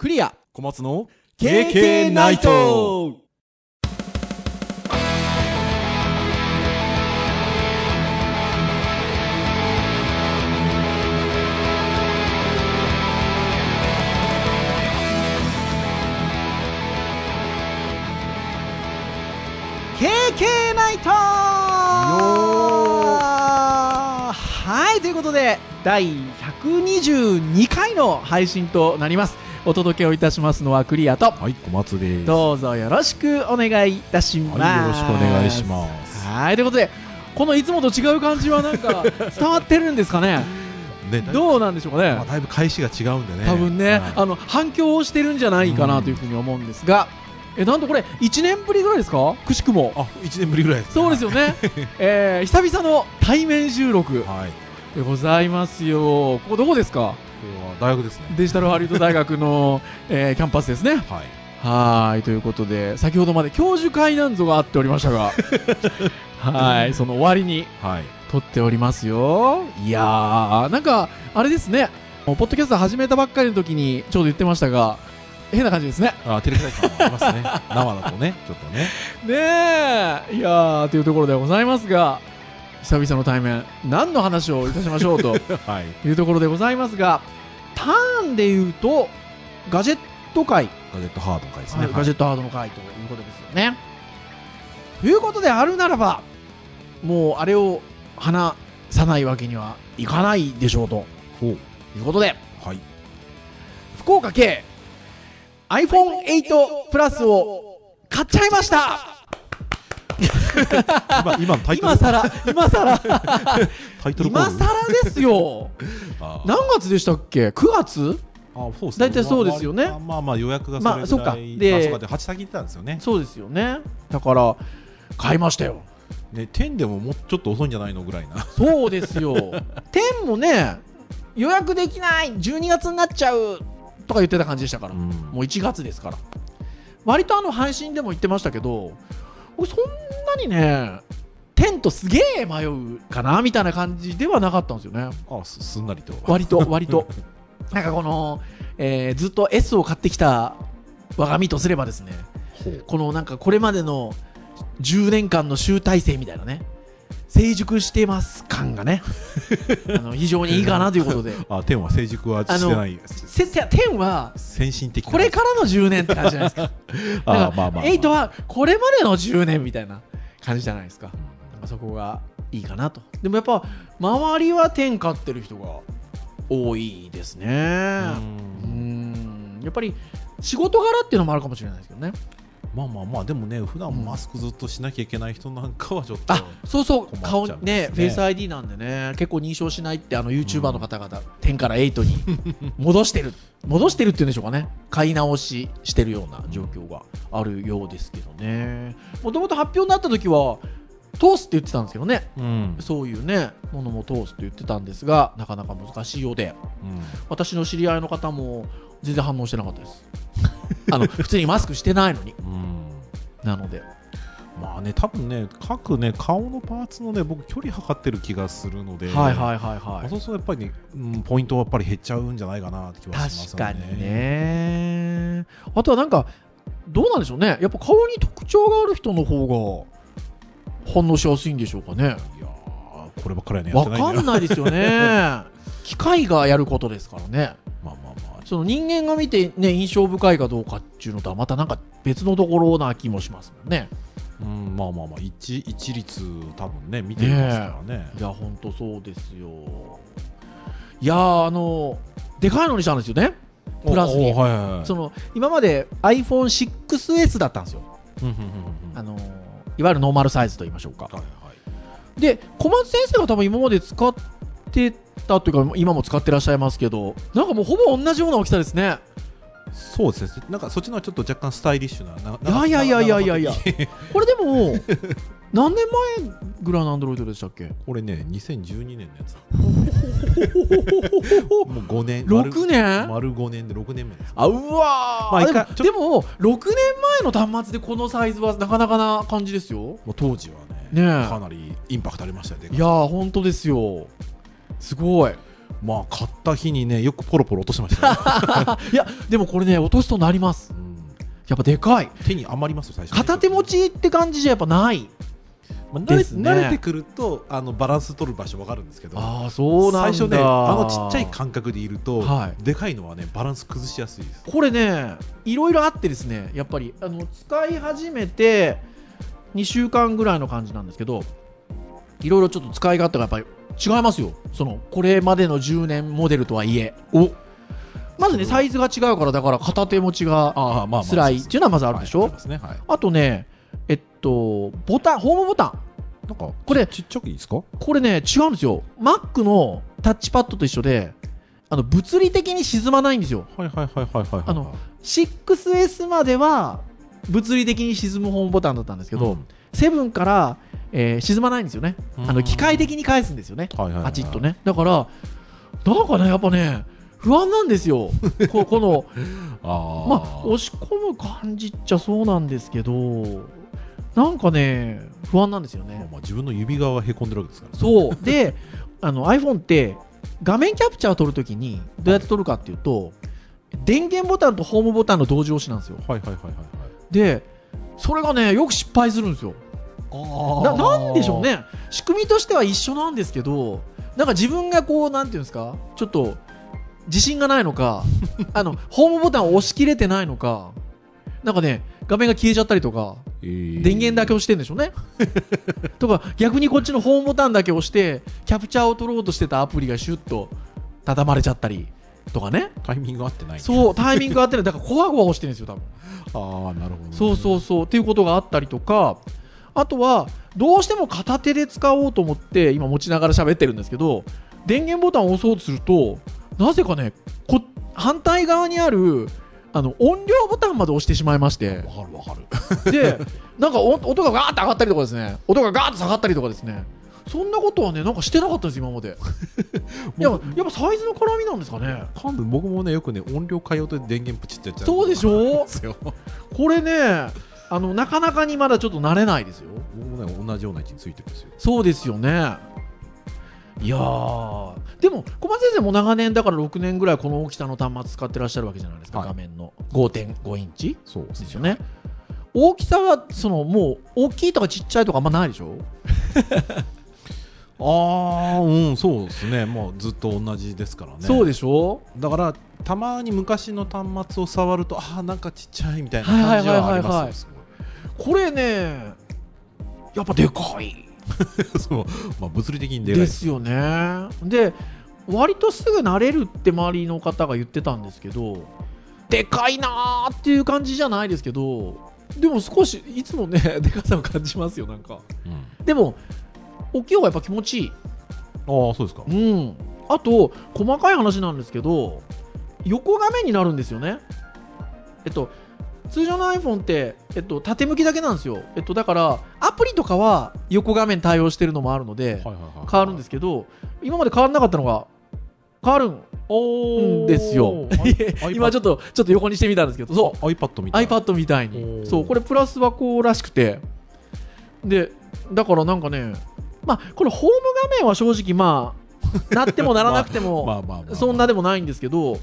クリア。小松の KK ナイト。KK ナイト。はいということで第122回の配信となりますお届けをいたしますのはクリアと。はい小松です。どうぞよろしくお願いいたします、はいよろしくお願いします。はいということでこのいつもと違う感じはなんか 伝わってるんですかね？ねどうなんでしょうかね？まあ、だいぶ返しが違うんでね。多分ね、はい。あの反響をしてるんじゃないかなというふうに思うんですが、えなんとこれ1年ぶりぐらいですか？くしくも。あ一年ぶりぐらいですそうですよね、えー久々の対面収録はい。でございますよ。ここどこですか？大学ですね。デジタルハリウッド大学の、えーキャンパスですね。はい。はいということで先ほどまで教授会なんぞがあっておりましたが はいその終わりにはい。撮っておりますよ。いやーなんかあれですね。ポッドキャスト始めたばっかりの時にちょうど言ってましたが変な感じですね。あ照れくさい感はありますね。生だとねちょっとね。ねえ。いやーというところでございますが久々の対面何の話をいたしましょうと はい。いうところでございますがターンで言うとガジェット界。ガジェットハードの回ですね、はいガジェットハードの回ということですよね。ということであるならばもうあれを話さないわけにはいかないでしょうと。いうことで。はい。福岡系 iPhone8 プラスを買っちゃいました今今のタイトル。今さら今さら タイトル今さらですよ。あ何月でしたっけ？9月？あそうですね。大体そうですよね。まあまあまあ予約がそれぐらい、まあそっか。でそうかで8先行ったんですよね。そうですよね。だから買いましたよ。ね10でももうちょっと遅いんじゃないのぐらいな。そうですよ。10もね予約できない12月になっちゃうとか言ってた感じでしたから、うん。もう1月ですから。割とあの配信でも言ってましたけど僕そんなにね10とすげえ迷うかなみたいな感じではなかったんですよね。あすすんなりと。割と割と。なんかこの、えーずっと S を買ってきた我が身とすればですねこのなんかこれまでの10年間の集大成みたいなね成熟してます感がね。あの非常にいいかなということで。あ10は成熟はしてない。せて10は先進的な。これからの10年って感じじゃないですか。あまあまあ、8はこれまでの10年みたいな感じじゃないですか。そこがいいかなと。でもやっぱ周りは10買ってる人が多いですね。ううんん。やっぱり仕事柄っていうのもあるかもしれないですけどねまあまあまあでもね普段マスクずっとしなきゃいけない人なんかはちょっと、あそうそう。顔ねね。フェイス ID なんでね。結構認証しないってあの YouTuber の方々、10から8に 戻してる。戻してるっていうんでしょうかね。買い直ししてるような状況があるようですけどね。もともと発表になった時は通すって言ってたんですけどね。うん。そういうねものも通すって言ってたんですがなかなか難しいようで。私の知り合いの方も全然反応してなかったです。あの普通にマスクしてないのに。なので。まあね多分ね各ね顔のパーツのね僕距離測ってる気がするのではいはいはいまはい。あそうするとやっぱりね、うん、ポイントはやっぱり減っちゃうんじゃないかなって気はしますよね。確かにね。あとはなんかどうなんでしょうね。やっぱ顔に特徴がある人の方が反応しやすいんでしょうかね。いやーこればっかりはねわかんないですよね。機械がやることですからね。まあまあまあその人間が見てね印象深いかどうかっていうのとはまたなんか別のところな気もしますもんね。うんまあまあまあ一一律多分ね見てますからね。いやほんとそうですよ。いやーあのでかいのにしたんですよね。プラスに。はいはいはい。その今まで iPhone6S だったんですよ。あのいわゆるノーマルサイズと言いましょうか。うんはいはい。で小松先生が多分今まで使ってたというか今も使ってらっしゃいますけどなんかもうほぼ同じような大きさですね。そうですね。なんかそっちのはちょっと若干スタイリッシュなないやいやいやいやいやこれでも何年前ぐらいのアンドロイドでしたっけこれね2012年のやつもう5年6年丸5年で6年目ですあうわー、まあいでもでも6年前の端末でこのサイズはなかなかな感じですよもう当時はねねえかなりインパクトありましたよでかいやー本当ですよすごい。まあ買った日にねよくポロポロ落としてましたね、いやでもこれね落とすとなります。うん。やっぱでかい。手に余りますよ最初片手持ちって感じじゃやっぱない。まあ慣れですね。慣れてくるとあのバランス取る場所わかるんですけどああそうなんだ。最初ねあのちっちゃい感覚でいると、はい。でかいのはねバランス崩しやすいです。これねいろいろあってですねやっぱりあの使い始めて2週間ぐらいの感じなんですけどいろいろちょっと使い勝手がやっぱり違いますよ。そのこれまでの10年モデルとはいえ。お。まずねサイズが違うからだから片手持ちが辛いっていうのはまずあるでしょ、はいね。はい。あとねえっとボタンホームボタン。なんかこれちっちゃくいいですか？これね違うんですよ。Mac のタッチパッドと一緒であの物理的に沈まないんですよ。はいはいはいはいはいあの 6S までは物理的に沈むホームボタンだったんですけど、7から、えー沈まないんですよね、あの機械的に返すんですよね、パチッとね。だからなんかねやっぱね不安なんですよ。こ このあまあ押し込む感じっちゃそうなんですけどなんかね不安なんですよね、まあまあ自分の指側がへこんでるわけですからね。そう。であの iPhone って画面キャプチャーを撮るときにどうやって撮るかっていうと電源ボタンとホームボタンの同時押しなんですよ。はいはいはいはい。でそれがねよく失敗するんですよななんでしょうね。仕組みとしては一緒なんですけどなんか自分がこうなんていうんですかちょっと自信がないのか あのホームボタンを押し切れてないのかなんかね画面が消えちゃったりとかえー。電源だけ押してんでしょうね。とか逆にこっちのホームボタンだけ押してキャプチャーを取ろうとしてたアプリがシュッと畳まれちゃったりとかね。タイミング合ってない。そうタイミングが合ってない。だからこわごわ押してるんですよ多分。ああなるほどね、そうそうそう。っていうことがあったりとかあとはどうしても片手で使おうと思って今持ちながら喋ってるんですけど電源ボタンを押そうとするとなぜかねこ反対側にあるあの音量ボタンまで押してしまいまして。わかるわかる。でなんかお音がガーッと上がったりとかですね。音がガーッと下がったりとかですね。そんなことはねなんかしてなかったんです今まで。いややっぱサイズの絡みなんですかね。多分僕もねよくね音量変えようと電源プチってやっちゃう。そうでしょ？これねあのなかなかにまだちょっと慣れないですよ。僕もね同じような位置についてるんですよ。そうですよね。いやー。でも小松先生も長年だから6年ぐらいこの大きさの端末使ってらっしゃるわけじゃないですか、はい。画面の。5.5インチそうでですよね。大きさはそのもう大きいとかちっちゃいとかあんまないでしょ？ああうんそうですね。もうずっと同じですからね。そうでしょ？だからたまに昔の端末を触るとああなんかちっちゃいみたいな感じはありますよこれねやっぱでかい。そう。まあ物理的にでかい。ですよね。で割とすぐ慣れるって周りの方が言ってたんですけどでかいなーっていう感じじゃないですけどでも少しいつもね でかさを感じますよなんか。うん。でも大きい方がやっぱ気持ちいい。ああそうですか。うん。あと細かい話なんですけど横画面になるんですよね。えっと通常の iPhone って、えっと、縦向きだけなんですよ、えっと、だからアプリとかは横画面対応してるのもあるので、変わるんですけど今まで変わらなかったのが変わるんですよ。今ちょっっとちょっと横にしてみたんですけどそう。と iPad みたいな。iPad みたいおにー。そうこれプラスはこうらしくて。でだからなんかねまあこれホーム画面は正直まあ なってもならなくても、そんなでもないんですけど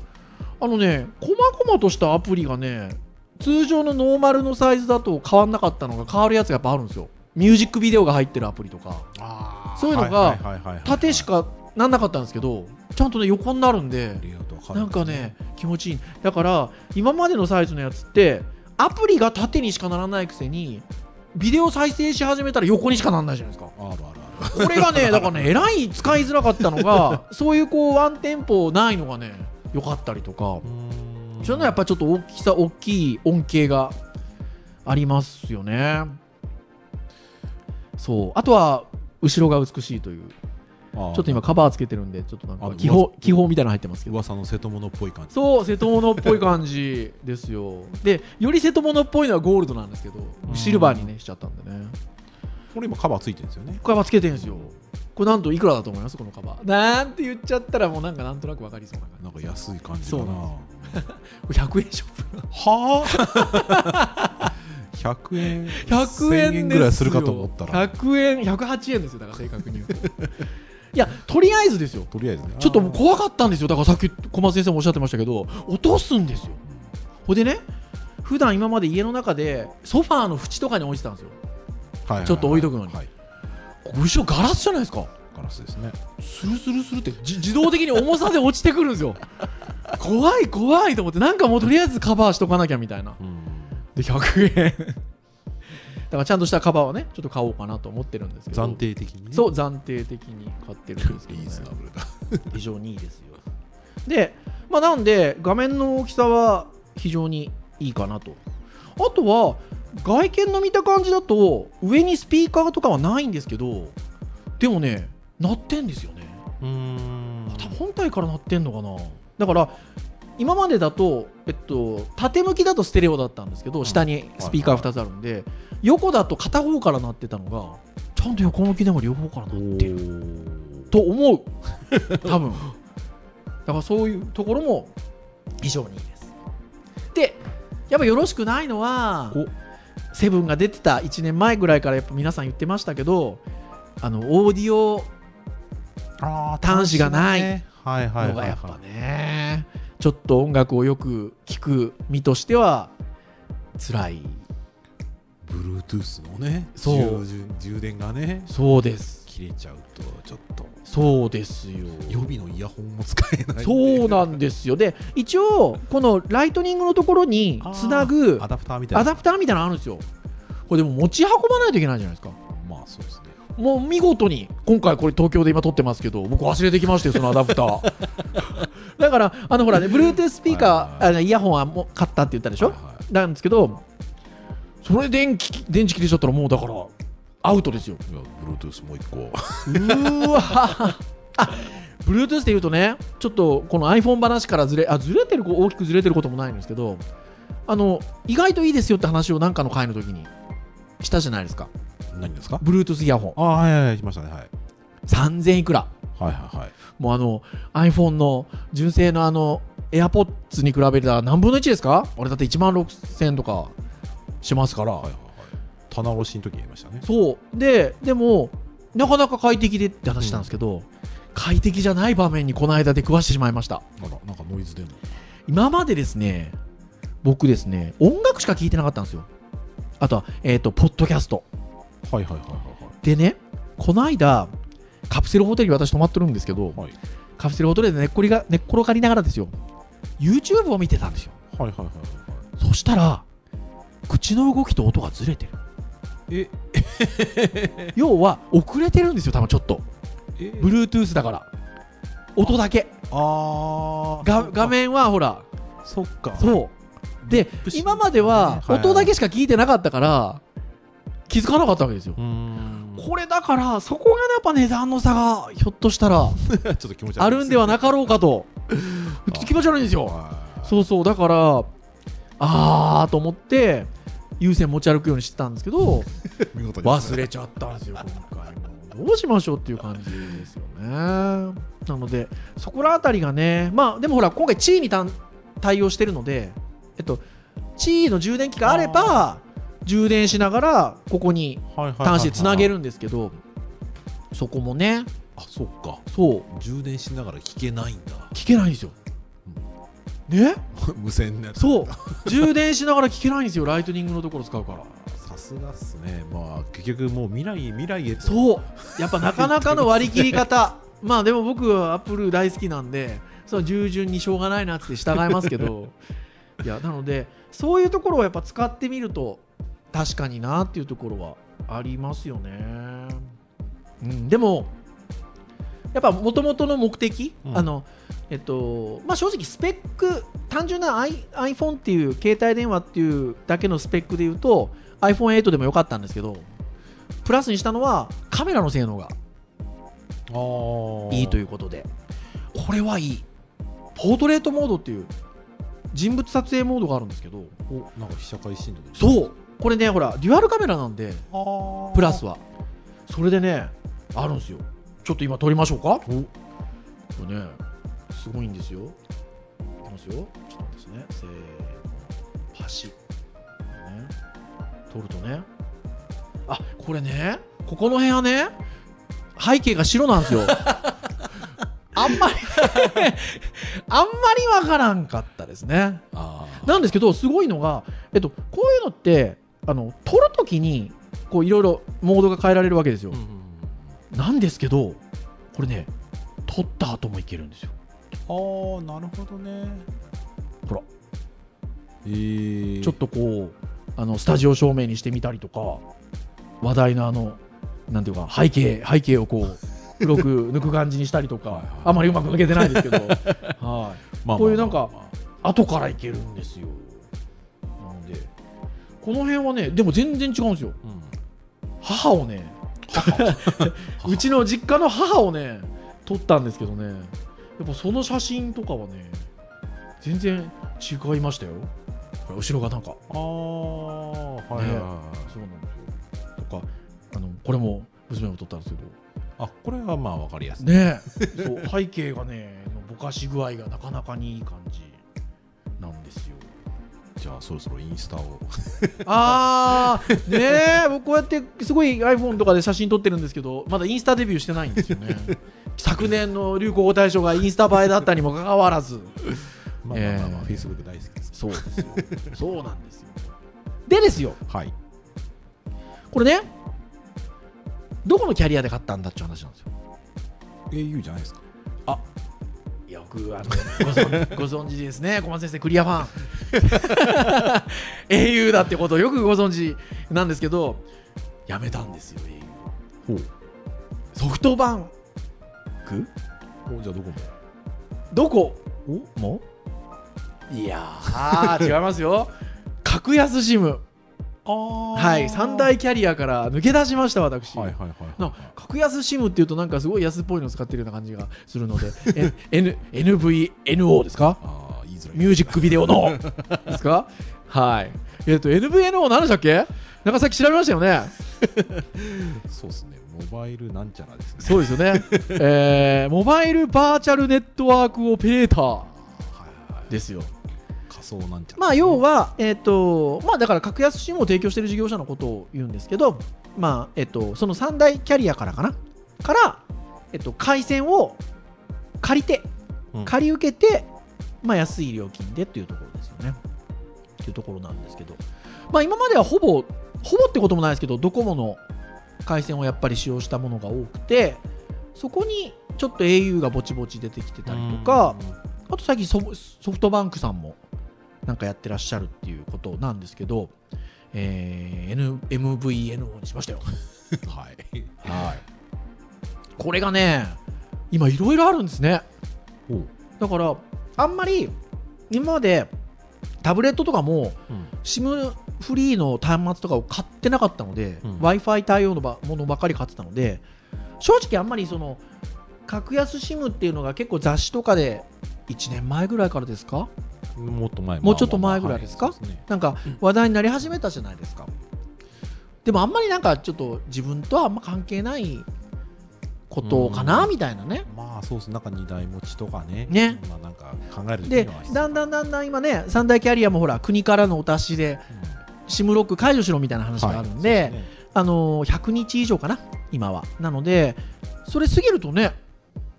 あのね細々としたアプリがね通常のノーマルのサイズだと変わんなかったのが変わるやつがやっぱあるんですよ。ミュージックビデオが入ってるアプリとか。そういうのが縦しかなんなかったんですけどちゃんとね横になるんでなんかね気持ちいい。だから今までのサイズのやつってアプリが縦にしかならないくせにビデオ再生し始めたら横にしかならないじゃないですか。あるあるある。これがね だからねえらい使いづらかったのがそういうこうワンテンポないのがね良かったりとかうーんそういうのはやっぱちょっと大きさ大きい恩恵がありますよね。そう。あとは後ろが美しいという。ちょっと今カバーつけてるんでちょっとなんあか気泡気泡みたいなの入ってますけど。噂の瀬戸物っぽい感じ。そう瀬戸物っぽい感じですよ。でより瀬戸物っぽいのはゴールドなんですけどシルバーにねしちゃったんでね。これ今カバーついてるんですよね。カバーつけてるんですよこれなんといくらだと思います？このカバー。なんて言っちゃったらもうなんかなんとなくわかりそうな感なんか安い感じそうなかなん これ100円ショップはあ100円100円1000円ぐらいするかと思ったら。100円108円ですよ。だから正確に言うと。いやとりあえずですよ。とりあえずね。ちょっともう怖かったんですよ。だからさっき小松先生もおっしゃってましたけど落とすんですよ。ほいでね普段今まで家の中でソファーの縁とかに置いてたんですよ。はいはいはい。ちょっと置いとくのに。はい後ろガラスじゃないですか。ガラスですね。スルスルスルってじ自動的に重さで落ちてくるんですよ。怖い怖いと思ってなんかもうとりあえずカバーしとかなきゃみたいな。うん。で100円だからちゃんとしたカバーをねちょっと買おうかなと思ってるんですけど。暫定的にね。そう暫定的に買ってるんですけど、ね。リー、ズナブルだ。非常にいいですよ。でまあなんで画面の大きさは非常にいいかなと。あとは外見の見た感じだと上にスピーカーとかはないんですけどでもね鳴ってんですよね。うーん。多分本体から鳴ってんのかな。だから今までだと、えっと、縦向きだとステレオだったんですけど、ん下にスピーカー2つあるんで、横だと片方から鳴ってたのがちゃんと横向きでも両方から鳴ってる。と思う。多分。だからそういうところも非常にいいです。でやっぱよろしくないのはおセブンが出てた1年前ぐらいからやっぱ皆さん言ってましたけどあのオーディオ端子がないね。はいはいのがはい。やっぱはいねちょっと音楽をよく聴く身としては辛い。Bluetooth のねそう。充充電がね。そうです切れちゃうとちょっと。そうですよ。予備のイヤホンも使えないそうなんですよ。で一応このライトニングのところにつなぐアダプターみたいな。アダプターみたいなのあるんですよ。これでも持ち運ばないといけないじゃないですか。まあそうですね。もう見事に今回これ東京で今撮ってますけど僕忘れてきましたよそのアダプター。だからあのほらね Bluetooth スピーカはいーあのイヤホンはもう買ったって言ったでしょ、はいはいなんですけどそれ電気電池切れちゃったらもうだからアウトですよ。いや Bluetooth もう一個。うー。わあ Bluetooth で言うとねちょっとこの iPhone 話からずれあずれてる大きくずれてることもないんですけどあの意外といいですよって話をなんかの回の時にしたじゃないですか。何ですか？Bluetooth イヤホン。あはいはいはい来ましたね。はい。3000いくら。はいはいはい。もうあの iPhone の純正のあの AirPods に比べたら何分の1ですか？俺だって1万6000とかしますから、はいはいはい棚卸しの時に言いましたね。そう。ででもなかなか快適でって話したんですけど、快適じゃない場面にこの間出くわしてしまいました。なんかノイズでも今までですね僕ですね音楽しか聴いてなかったんですよ。あとはえっ、とポッドキャスト。はいはいはいはでねこの間カプセルホテルに私泊まってるんですけど、いはい。カプセルホテルで寝っこりが寝っ転がりながらですよ。YouTube を見てたんですよ。はいはいはいはい。そしたら口の動きと音がずれてるえ。要は遅れてるんですよ多分ちょっと。え。Bluetooth だから。音だけ。あが画面はほら。そっか。そう。で今までは音だけしか聞いてなかったから気づかなかったわけですよ。これだからそこがやっぱ値段の差がひょっとしたらあるんではなかろうかと。気持ち悪いんですよ。はい。そうそうだからあーと思って有線持ち歩くようにしてたんですけど 見事に忘れちゃったんですよ今回。もどうしましょうっていう感じですよね。なのでそこらあたりがねまあでもほら今回地位にたん対応してるのでえっと地位の充電器があれば充電しながらここに端子でつなげるんですけどそこもね。あそっか。そう。充電しながら聞けないんだ。聞けないんですよね？無線のやつそう。充電しながら聞けないんですよ。ライトニングのところ使うから。さすがっすね。まあ結局もう未来へ未来へと。そう。やっぱなかなかの割り切り方。まあでも僕はアップル大好きなんでその従順にしょうがないなって従いますけど。いやなのでそういうところをやっぱ使ってみると確かになっていうところはありますよね、うん、でもやっぱもともとの目的、うん。あのえっとまあ正直スペック単純な I- iPhone っていう携帯電話っていうだけのスペックで言うと iPhone8 でもよかったんですけどプラスにしたのはカメラの性能があいいといううことで。これはいい。ポートレートモードっていう人物撮影モードがあるんですけどおなんか被写界深度でそう。これねほらデュアルカメラなんであプラスは。それでねあるんですよちょっと今撮りましょうか？お。これね。すごいんですよ。いきますよ。ちょっとですね。せーの。パシッ、ね、撮るとね。あこれね。ここの部屋ね。背景が白なんですよ。あんまり あんまりわからんかったですね。なんですけどすごいのが、えっと、こういうのってあの撮るときにこういろいろモードが変えられるわけですよ。うん、うんうんなんですけどこれね撮った後もいけるんですよ。あーなるほどね。ほら。えー、ちょっとこうあのスタジオ照明にしてみたりとか話題のあのなんていうか背景背景をこう黒く 抜く感じにしたりとかあまりうまく抜けてないですけど、はい、まあこういうなんか後からいけるんですよ。なのでこの辺はねでも全然違うんですよ。あうん。母をね うちの実家の母をね撮ったんですけどね。やっぱその写真とかはね全然違いましたよ。後ろがなんか。あーはいはいはい。はい、そうなんですよ。とかあのこれも娘も撮ったんですけど。あこれはまあわかりやすい、ね。えそう背景がねのぼかし具合がなかなかにいい感じじゃあそろそろインスタを。あーねえ僕こうやってすごい iPhone とかで写真撮ってるんですけどまだインスタデビューしてないんですよね。昨年の流行語大賞がインスタ映えだったにもかかわらず。まあまあまあまあ、えー。Facebook 大好きです。そうですよ。そうなんですよ。でですよ。はい。これねどこのキャリアで買ったんだって話なんですよ。au じゃないですかよくあのご存ご存知ですね、小松先生、クリアファン。au だってことをよくご存知なんですけど、やめたんですよ。ほうソフトバンク？おじゃあどこも？どこ？もいやー、違いますよ。格安シム。はい、三大キャリアから抜け出しました、私。はいはいはいな格安シムっていうとなんかすごい安っぽいの使ってるような感じがするので、え N NVNO ですか？あいい。ミュージックビデオの。ですか？はい。えっ、と、NVNO 何でしたっけ？なんかさっき調べましたよね。そうですね。モバイルなんちゃらですね。そうですよね。えー、モバイルバーチャルネットワークオペレーター。はいはいですよ。仮想なんちゃらまあ、要は、えっ、と、まあ、だから格安 SIM を提供している事業者のことを言うんですけど、まあ、えっ、と、その三大キャリアからかな？から、えっ、と、回線を借りて、うん借り受けて、まあ、安い料金でっていうところですよね。っていうところなんですけど、まあ、今まではほぼ、ほぼってこともないですけど、ドコモの回線をやっぱり使用したものが多くて、そこにちょっと au がぼちぼち出てきてたりとか、あと最近ソソフトバンクさんもなんかやってらっしゃるっていうことなんですけど、えー N、MVNO にしましたよ。う んはいはい。これがね、今いろいろあるんですね。だから、あんまり今までタブレットとかもうん SIM フリーの端末とかを買ってなかったので、うん Wi-Fi 対応のばものばかり買ってたので、正直あんまりその格安 SIM っていうのが結構雑誌とかで1年前ぐらいからですか？もっと前。もうちょっと前ぐらいですか？はいなんか話題になり始めたじゃないですか。でもあんまりなんかちょっと自分とはあんま関係ないことかなうん。みたいなね。まあそうですなんか二台持ちとかね。ね。まあなんか考える時でだんだんだんだん今ね三大キャリアもほら国からのお達しでうん。SIM ロック解除しろみたいな話があるんで,、はいそうすね。あのー100日以上かな今は。なのでそれ過ぎるとね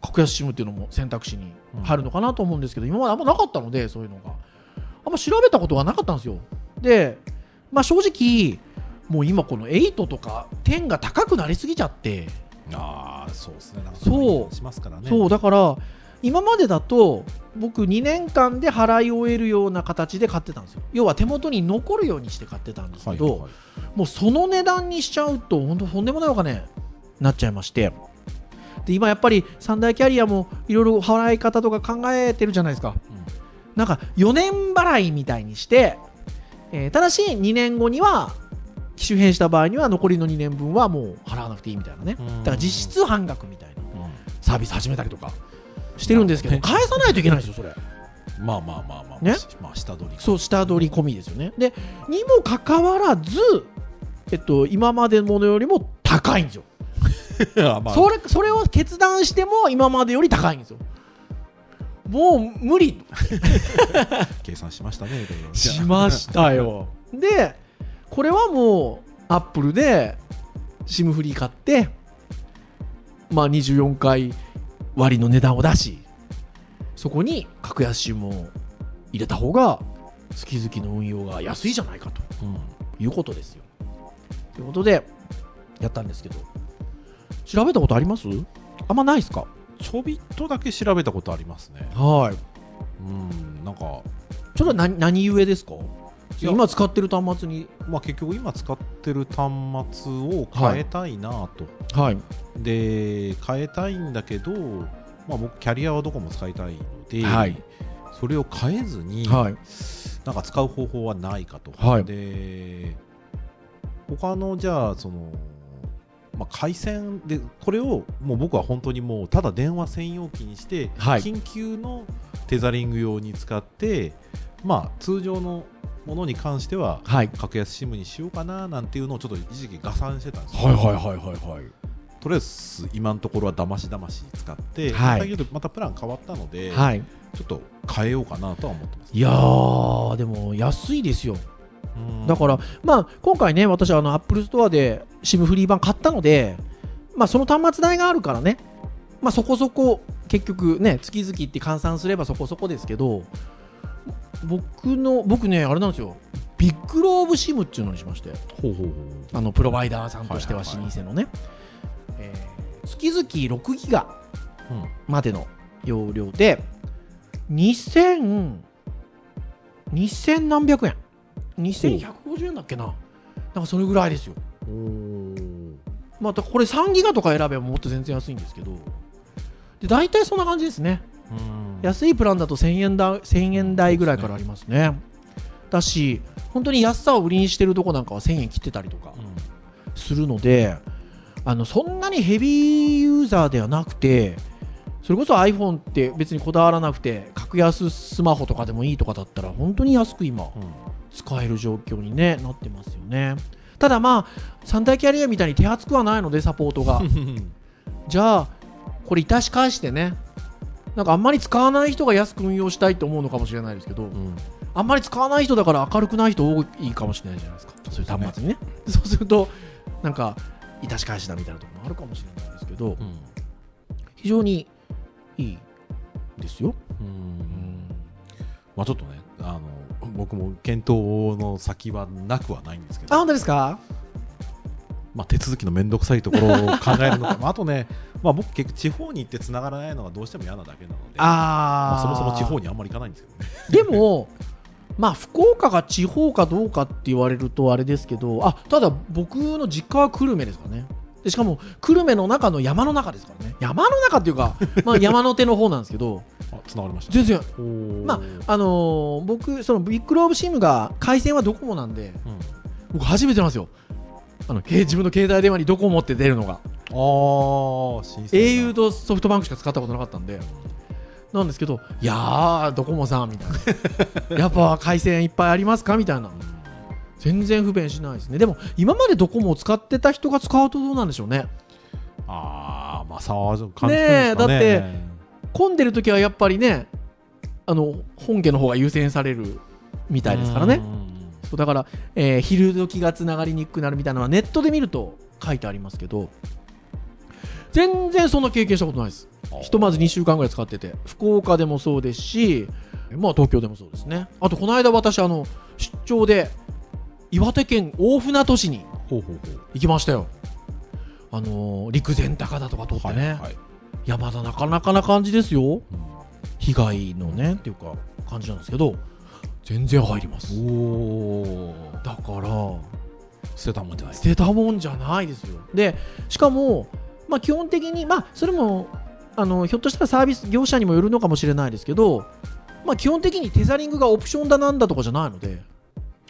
格安 SIM っていうのも選択肢に入るのかなと思うんですけど、今まであんまなかったのでそういうのが。あんま調べたことがなかったんですよ。でまあ正直もう今この8とか10が高くなりすぎちゃって、ああそうですね。なんかそう。そんな言い方しますからね。そうだから今までだと僕2年間で払い終えるような形で買ってたんですよ。要は手元に残るようにして買ってたんですけど、はいはいはい。もうその値段にしちゃうと本当とんでもないお金になっちゃいましてで今やっぱり三大キャリアもいろいろ払い方とか考えてるじゃないですか。なんか4年払いみたいにして、えーただし2年後には機種変した場合には残りの2年分はもう払わなくていいみたいなね。うん。だから実質半額みたいなうん。うんサービス始めたりとかしてるんですけど返さないといけないんですよそれ。まあまあまあまあね。まあ下取りそう下取り込みですよね。でにもかかわらずえっと今までのものよりも高いんですよ。あ まあ。それそれを決断しても今までより高いんですよ。もう無理。計算しましたねしましたよ。でこれはもうアップルで SIM フリー買ってまあ、24回割の値段を出しそこに格安 SIM を入れた方が月々の運用が安いじゃないかと。いうことですよ。ということでやったんですけど調べたことあります？あんまないですか？ちょびっとだけ調べたことありますね。はい。うんなんか。ちょっと何何故ですか？今使ってる端末に。まあ結局今使ってる端末を変えたいなと、はい。で変えたいんだけど、まあ、僕キャリアはどこも使いたいので、はい。それを変えずに、はい。なんか使う方法はないかと、はい。で他のじゃあその、まあ、回線でこれをもう僕は本当にもうただ電話専用機にして、はい。緊急のテザリング用に使って、まあ、通常のものに関してははい。格安 SIM にしようかななんていうのをちょっと一時期合算してたんですよ。はいはいはいはいはいとりあえず今のところはだましだまし使って、はい。またプラン変わったので、はい。ちょっと変えようかなとは思ってます。いやーでも安いですよ。うんだから、まあ、今回ね、私、あの、アップルストアで SIM フリー版買ったので、まあ、その端末代があるからね、まあ、そこそこ、結局ね、月々って換算すればそこそこですけど、僕の、僕ね、あれなんですよ、ビッグローブ SIM っていうのにしまして、ほうほうほう。あの、プロバイダーさんとしては老はいはいはい。舗のね、えー月々6ギガうん。までの容量で、2000、2000何百円。2150円だっけな。なんかそれぐらいですよ。またこれ3ギガとか選べばもっと全然安いんですけど。で、大体そんな感じですね。うん安いプランだと1000円だ1000円台ぐらいからありますね。だし、本当に安さを売りにしてるとこなんかは1000円切ってたりとかするので、あのそんなにヘビーユーザーではなくて、それこそ iPhone って別にこだわらなくて、格安スマホとかでもいいとかだったら、本当に安く今、うん使える状況に、ね、なってますよね。ただまあ、三大キャリアみたいに手厚くはないので、サポートが。じゃあ、これ、致し返してね、なんかあんまり使わない人が安く運用したいと思うのかもしれないですけど、うんあんまり使わない人だから明るくない人多いかもしれないじゃないですか、そういう端末にね。そうすると、なんか、致し返しだみたいなところもあるかもしれないですけど、うん非常にいいですよ。うんまあちょっとねあの僕も検討の先はなくはないんですけあ、ど、本当ですか？まあ、手続きの面倒くさいところを考えるのか、まあ、あとね、まあ、僕結構地方に行って繋がらないのがどうしても嫌なだけなので。まああ、そもそも地方にあんまり行かないんですけどね。でも、まあ、福岡が地方かどうかって言われるとあれですけど、あただ僕の実家は久留米ですからね。でしかも久留米の中の山の中ですからね。山の中っていうか、まあ、山の手の方なんですけど、あ繋がりました全然、まあのー僕、そのビッグローブシムが回線はドコモなんで、うん僕初めてなんですよ。あのけ自分の携帯電話にドコモって出るのが。あー新鮮な au とソフトバンクしか使ったことなかったんで。なんですけど、いやー、ドコモさんみたいな。やっぱ回線いっぱいありますか？みたいな。全然不便しないですね。でも、今までドコモを使ってた人が使うとどうなんでしょうね。ああまあそう感じねえですかねだって混んでる時はやっぱりね、あの、本家の方が優先されるみたいですからね。そうだから、えー昼時がつながりにくくなるみたいなのはネットで見ると書いてありますけど、全然そんな経験したことないです。ひとまず2週間ぐらい使ってて、福岡でもそうですし、まあ東京でもそうですね。あとこの間私、あの、出張で岩手県大船渡市に行きましたよ。あのー陸前高田とか通ってね、はいはいいやまだなかなかな感じですよ。うん被害のね、っていうか感じなんですけど、全然入ります。おおだから、捨てたもんじゃない捨てたもんじゃないですよ。で、しかも、まあ、基本的に、まあ、それもあのひょっとしたらサービス業者にもよるのかもしれないですけど、まあ、基本的にテザリングがオプションだなんだとかじゃないので、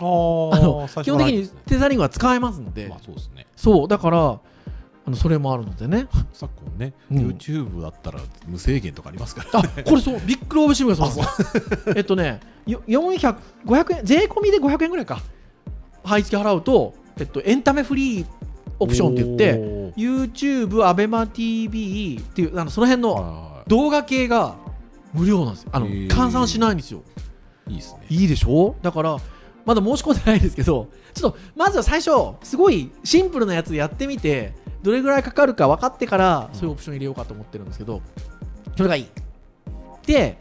ああの基本的にテザリングは使えますので、まあそうですねそう、だから、あのそれもあるのでね。昨今ね、うん YouTube だったら無制限とかありますからあこれそう、ビッグローブシムがそうですよ。えっとね、よ400、500円、税込みで500円ぐらいか。配付払うと、えっと、エンタメフリーオプションって言って、て YouTube、ABEMATV っていう、あのその辺の動画系が無料なんですよ。あの換算しないんですよ。いいですねいいでしょ？だから、まだ申し込んでないですけど、ちょっとまずは最初、すごいシンプルなやつやってみて、どれぐらいかかるか分かってからそういうオプション入れようかと思ってるんですけどそれがいい。で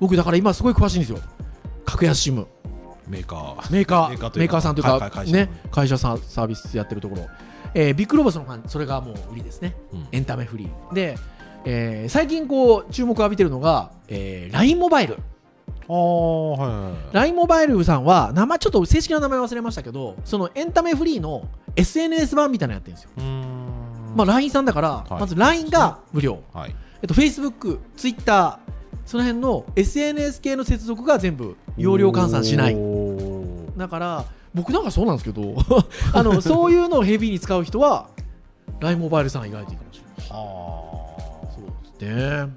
僕だから今すごい詳しいんですよ。格安 SIM メーカー。メーカー。メーカーメーカーさんというか、会社ね、会社さんサービスやってるところ、えービッグローブのファンそれがもう売りですね。うん。エンタメフリー。で、えー最近こう注目を浴びてるのが、えー、LINE モバイルああはい LINE モバイルさんは名前ちょっと正式な名前忘れましたけどそのエンタメフリーの SNS 版みたいなのやってるんですよ、まあ、LINE さんだから、い。まず LINE が無料、はい。えっと、Facebook、Twitter その辺の SNS 系の接続が全部容量換算しない。だから僕なんかそうなんですけど あのそういうのをヘビーに使う人は LINE モバイルさん意外といいかもしれない。はそうですね。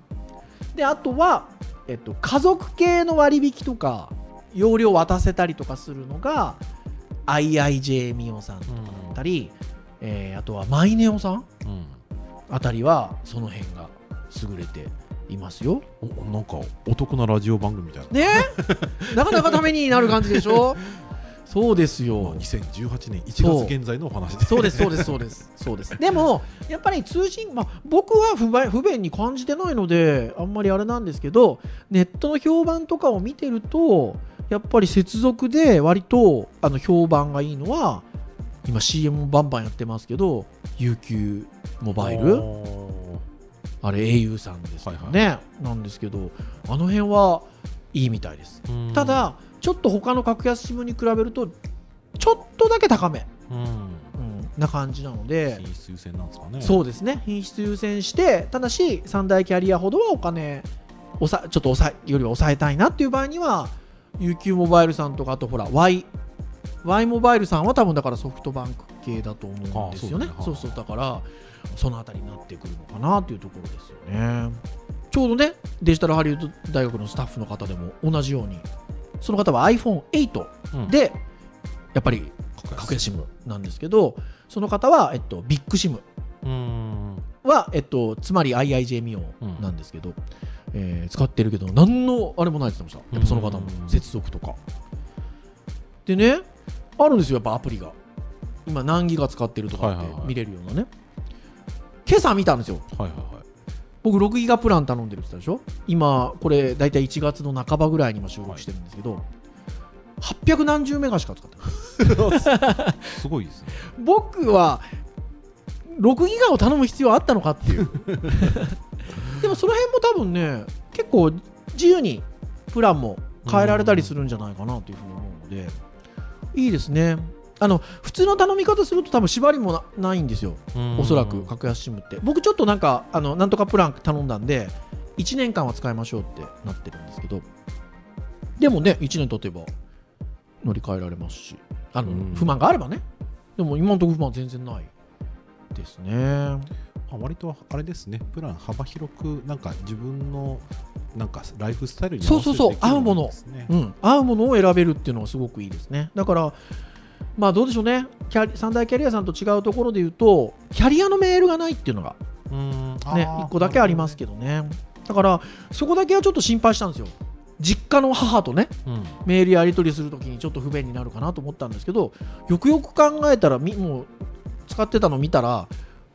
であとは、えっと、家族系の割引とか容量渡せたりとかするのが IIJ ミオさんだあったり、えーあとはマイネオさんうんうん。あたりはその辺が優れていますよ。おなんかお得なラジオ番組みたいな、ね？なかなかためになる感じでしょ？そうですまあよ2018年1月現在のお話で。そう。ですそうですそうです。そうです。でもやっぱり通信、まあ、僕は不便不便に感じてないのであんまりあれなんですけどネットの評判とかを見てるとやっぱり接続で割とあの評判がいいのは今 CM もバンバンやってますけど UQ モバイル。あれ au さんですけどね、なんですけどあの辺はいいみたいです。うん。ただちょっと他の格安 SIM に比べるとちょっとだけ高め、うん。うん、な感じなので品質優先なんですかね。そうですね。品質優先してただし三大キャリアほどはお金おさちょっと抑えよりは抑えたいなっていう場合には UQ モバイルさんとかあとほら Y, y モバイルさんは多分だからソフトバンク系だと思うんですよね。あそうだね。そうそう。だからそのあたりになってくるのかなっていうところですよねちょうどねデジタルハリウッド大学のスタッフの方でも同じようにその方は iPhone8 うん。でやっぱり格格安 SIM なんですけどその方は、えっと、ビッグ SIM うん。は、えっと、つまり IIJ ミオうん。なんですけど、えー使ってるけど何のあれもないって言ってました。やっぱその方もうん。接続とか。でねあるんですよやっぱアプリが。今何ギガ使ってるとかって見れるようなね、今朝見たんですよ。はいはいはい僕6ギガプラン頼んでるって言ったでしょ？今これ大体1月の半ばぐらいに今収録してるんですけど、800何十メガしか使ってない。すごいですね。僕は6ギガを頼む必要あったのかっていう。でもその辺も多分ね結構自由にプランも変えられたりするんじゃないかなというふうに思うのでいいですねあの普通の頼み方すると多分縛りもなないんですよ。おそらく格安 SIM って。僕ちょっとなんかあのなんとかプラン頼んだんで1年間は使いましょうってなってるんですけど。でもね1年経てば乗り換えられますし。あのうん。不満があればね。でも今のところ不満は全然ないですね。まあ割とあれですね。プラン幅広くなんか自分のなんかライフスタイルに合うそうそうできる合うもの。うん、合うものを選べるっていうのはすごくいいですね。だからまあどうでしょうね。キャリ三大キャリアさんと違うところで言うとキャリアのメールがないっていうのがうん。ねあー。1個だけありますけどね。だからそこだけはちょっと心配したんですよ。実家の母とねうん。メールやり取りするときにちょっと不便になるかなと思ったんですけどよくよく考えたらみもう使ってたの見たら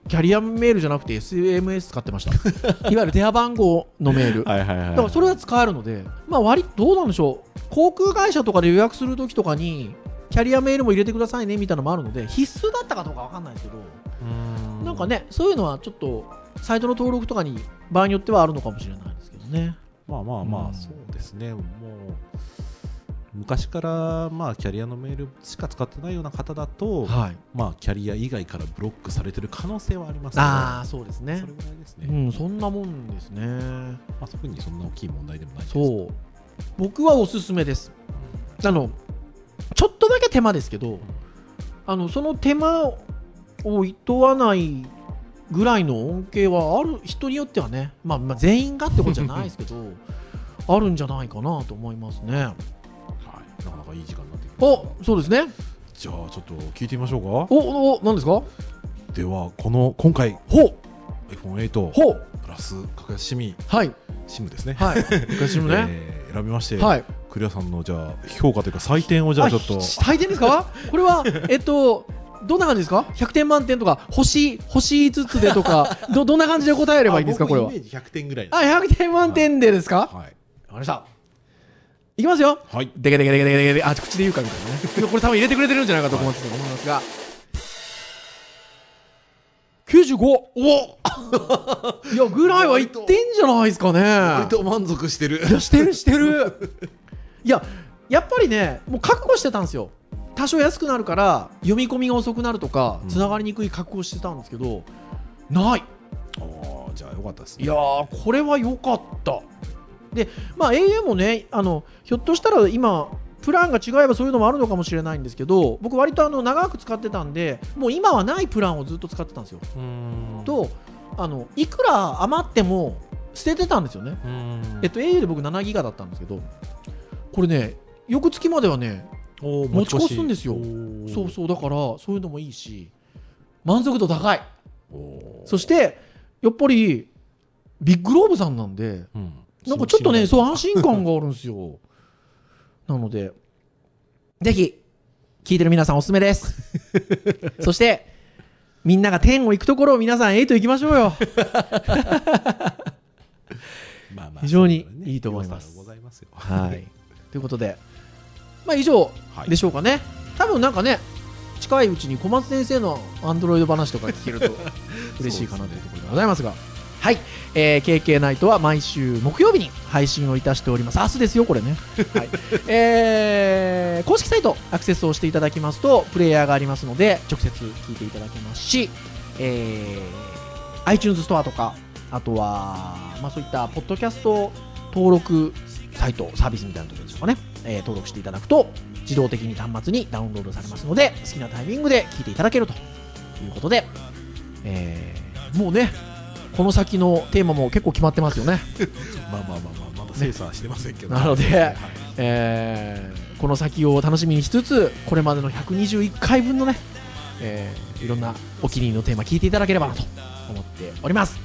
キャリアメールじゃなくて SMS 使ってました。いわゆる電話番号のメール。だからそれは使えるので、まあ、割どうなんでしょう。航空会社とかで予約するときとかにキャリアメールも入れてくださいねみたいなのもあるので必須だったかどうかわかんないですけど、うん。なんかねそういうのはちょっとサイトの登録とかに場合によってはあるのかもしれないですけどね。まあまあまあ、うん。そうですね、もう昔からまあキャリアのメールしか使ってないような方だと、はい。まあキャリア以外からブロックされてる可能性はありますああそうですね。それぐらいですね、うんそんなもんですね。まあ、特にそんな大きい問題でもないです。そう。僕はおすすめです。あのちょっとだけ手間ですけどあのその手間をいとわないぐらいの恩恵はある人によってはね、まあ、まあ全員がってことじゃないですけど あるんじゃないかなと思いますね。はい、なかなかいい時間になってきまおそうですね。じゃあちょっと聞いてみましょうか。おお何ですか？ではこの今回ほう！iPhone8 ほう！プラス格安シミはい。SIM ですね、はい。昔もね、えー選びまして、はいクリアさんのじゃあ評価というか採点をじゃあちょっと。採点ですか？これはえっとどんな感じですか？100点満点とか星星5つでとか どどんな感じで答えればいいんですか？これはあ僕イメージ100点ぐらいあ100点満点でですか？わかはい。りました。いきますよ。はい。でけでけでけでけでけで。あ口で言うかみたいなね。これ多分入れてくれてるんじゃないかと思います思いますが。95おいやぐらいは言ってんじゃないですかね。割と満足してる。いやしてるしてるいややっぱりねもう覚悟してたんですよ。多少安くなるから読み込みが遅くなるとかうん。つながりにくい覚悟してたんですけど、ない。ああじゃあよかったですね。いやーこれは良かった。でまあ au もねあのひょっとしたら今プランが違えばそういうのもあるのかもしれないんですけど僕割とあの長く使ってたんでもう今はないプランをずっと使ってたんですよ。とあのいくら余っても捨ててたんですよね。えっと au で僕7ギガだったんですけどこれね翌月まではね持ち越すんですよそうそうだからそういうのもいいし満足度高いそしてやっぱりビッグローブさんなんでうんなんかちょっとね、信そう安心感があるんですよ。なので、ぜひ、聞いてる皆さんおすすめです。そして、みんなが天を行くところを皆さん8行きましょうよ。まあまあ非常にいいと思います良さがございますよはい。ということで、まあ以上はいでしょうかね。多分なんかね、近いうちに小松先生のアンドロイド話とか聞けると 嬉しいかなというところでございますが。はい、えー、KK ナイトは毎週木曜日に配信をいたしております。明日ですよ、これね。はい、えー公式サイトアクセスをしていただきますと、プレイヤーがありますので、直接聞いていただけますし、えー iTunes ストアとか、あとは、まあ、そういったポッドキャスト登録サイト、サービスみたいなところでしょうかね、えー登録していただくと、自動的に端末にダウンロードされますので、好きなタイミングで聞いていただけるということで、えーもうね、この先のテーマも結構決まってますよね。まあまあまあまあまだ精査はしてませんけど。なのではいえーこの先を楽しみにしつつこれまでの121回分のね、えーいろんなお気に入りのテーマ聞いていただければなと思っております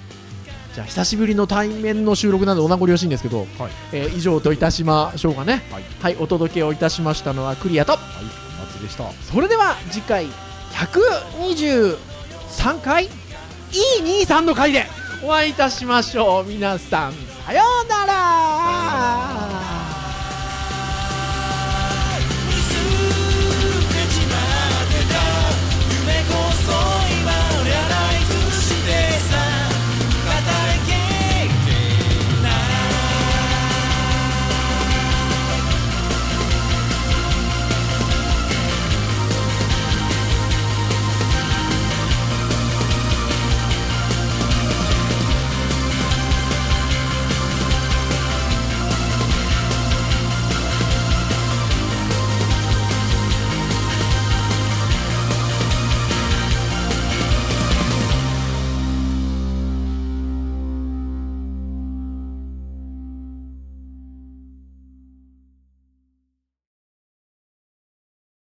じゃあ久しぶりの対面の収録なのでお名残惜しいんですけど、はい。えー以上といたしましょうかね。はい。はいお届けをいたしましたのはクリアと。はい。お松でした。それでは次回123回 E23 の回でお会いいたしましょう。皆さんさようなら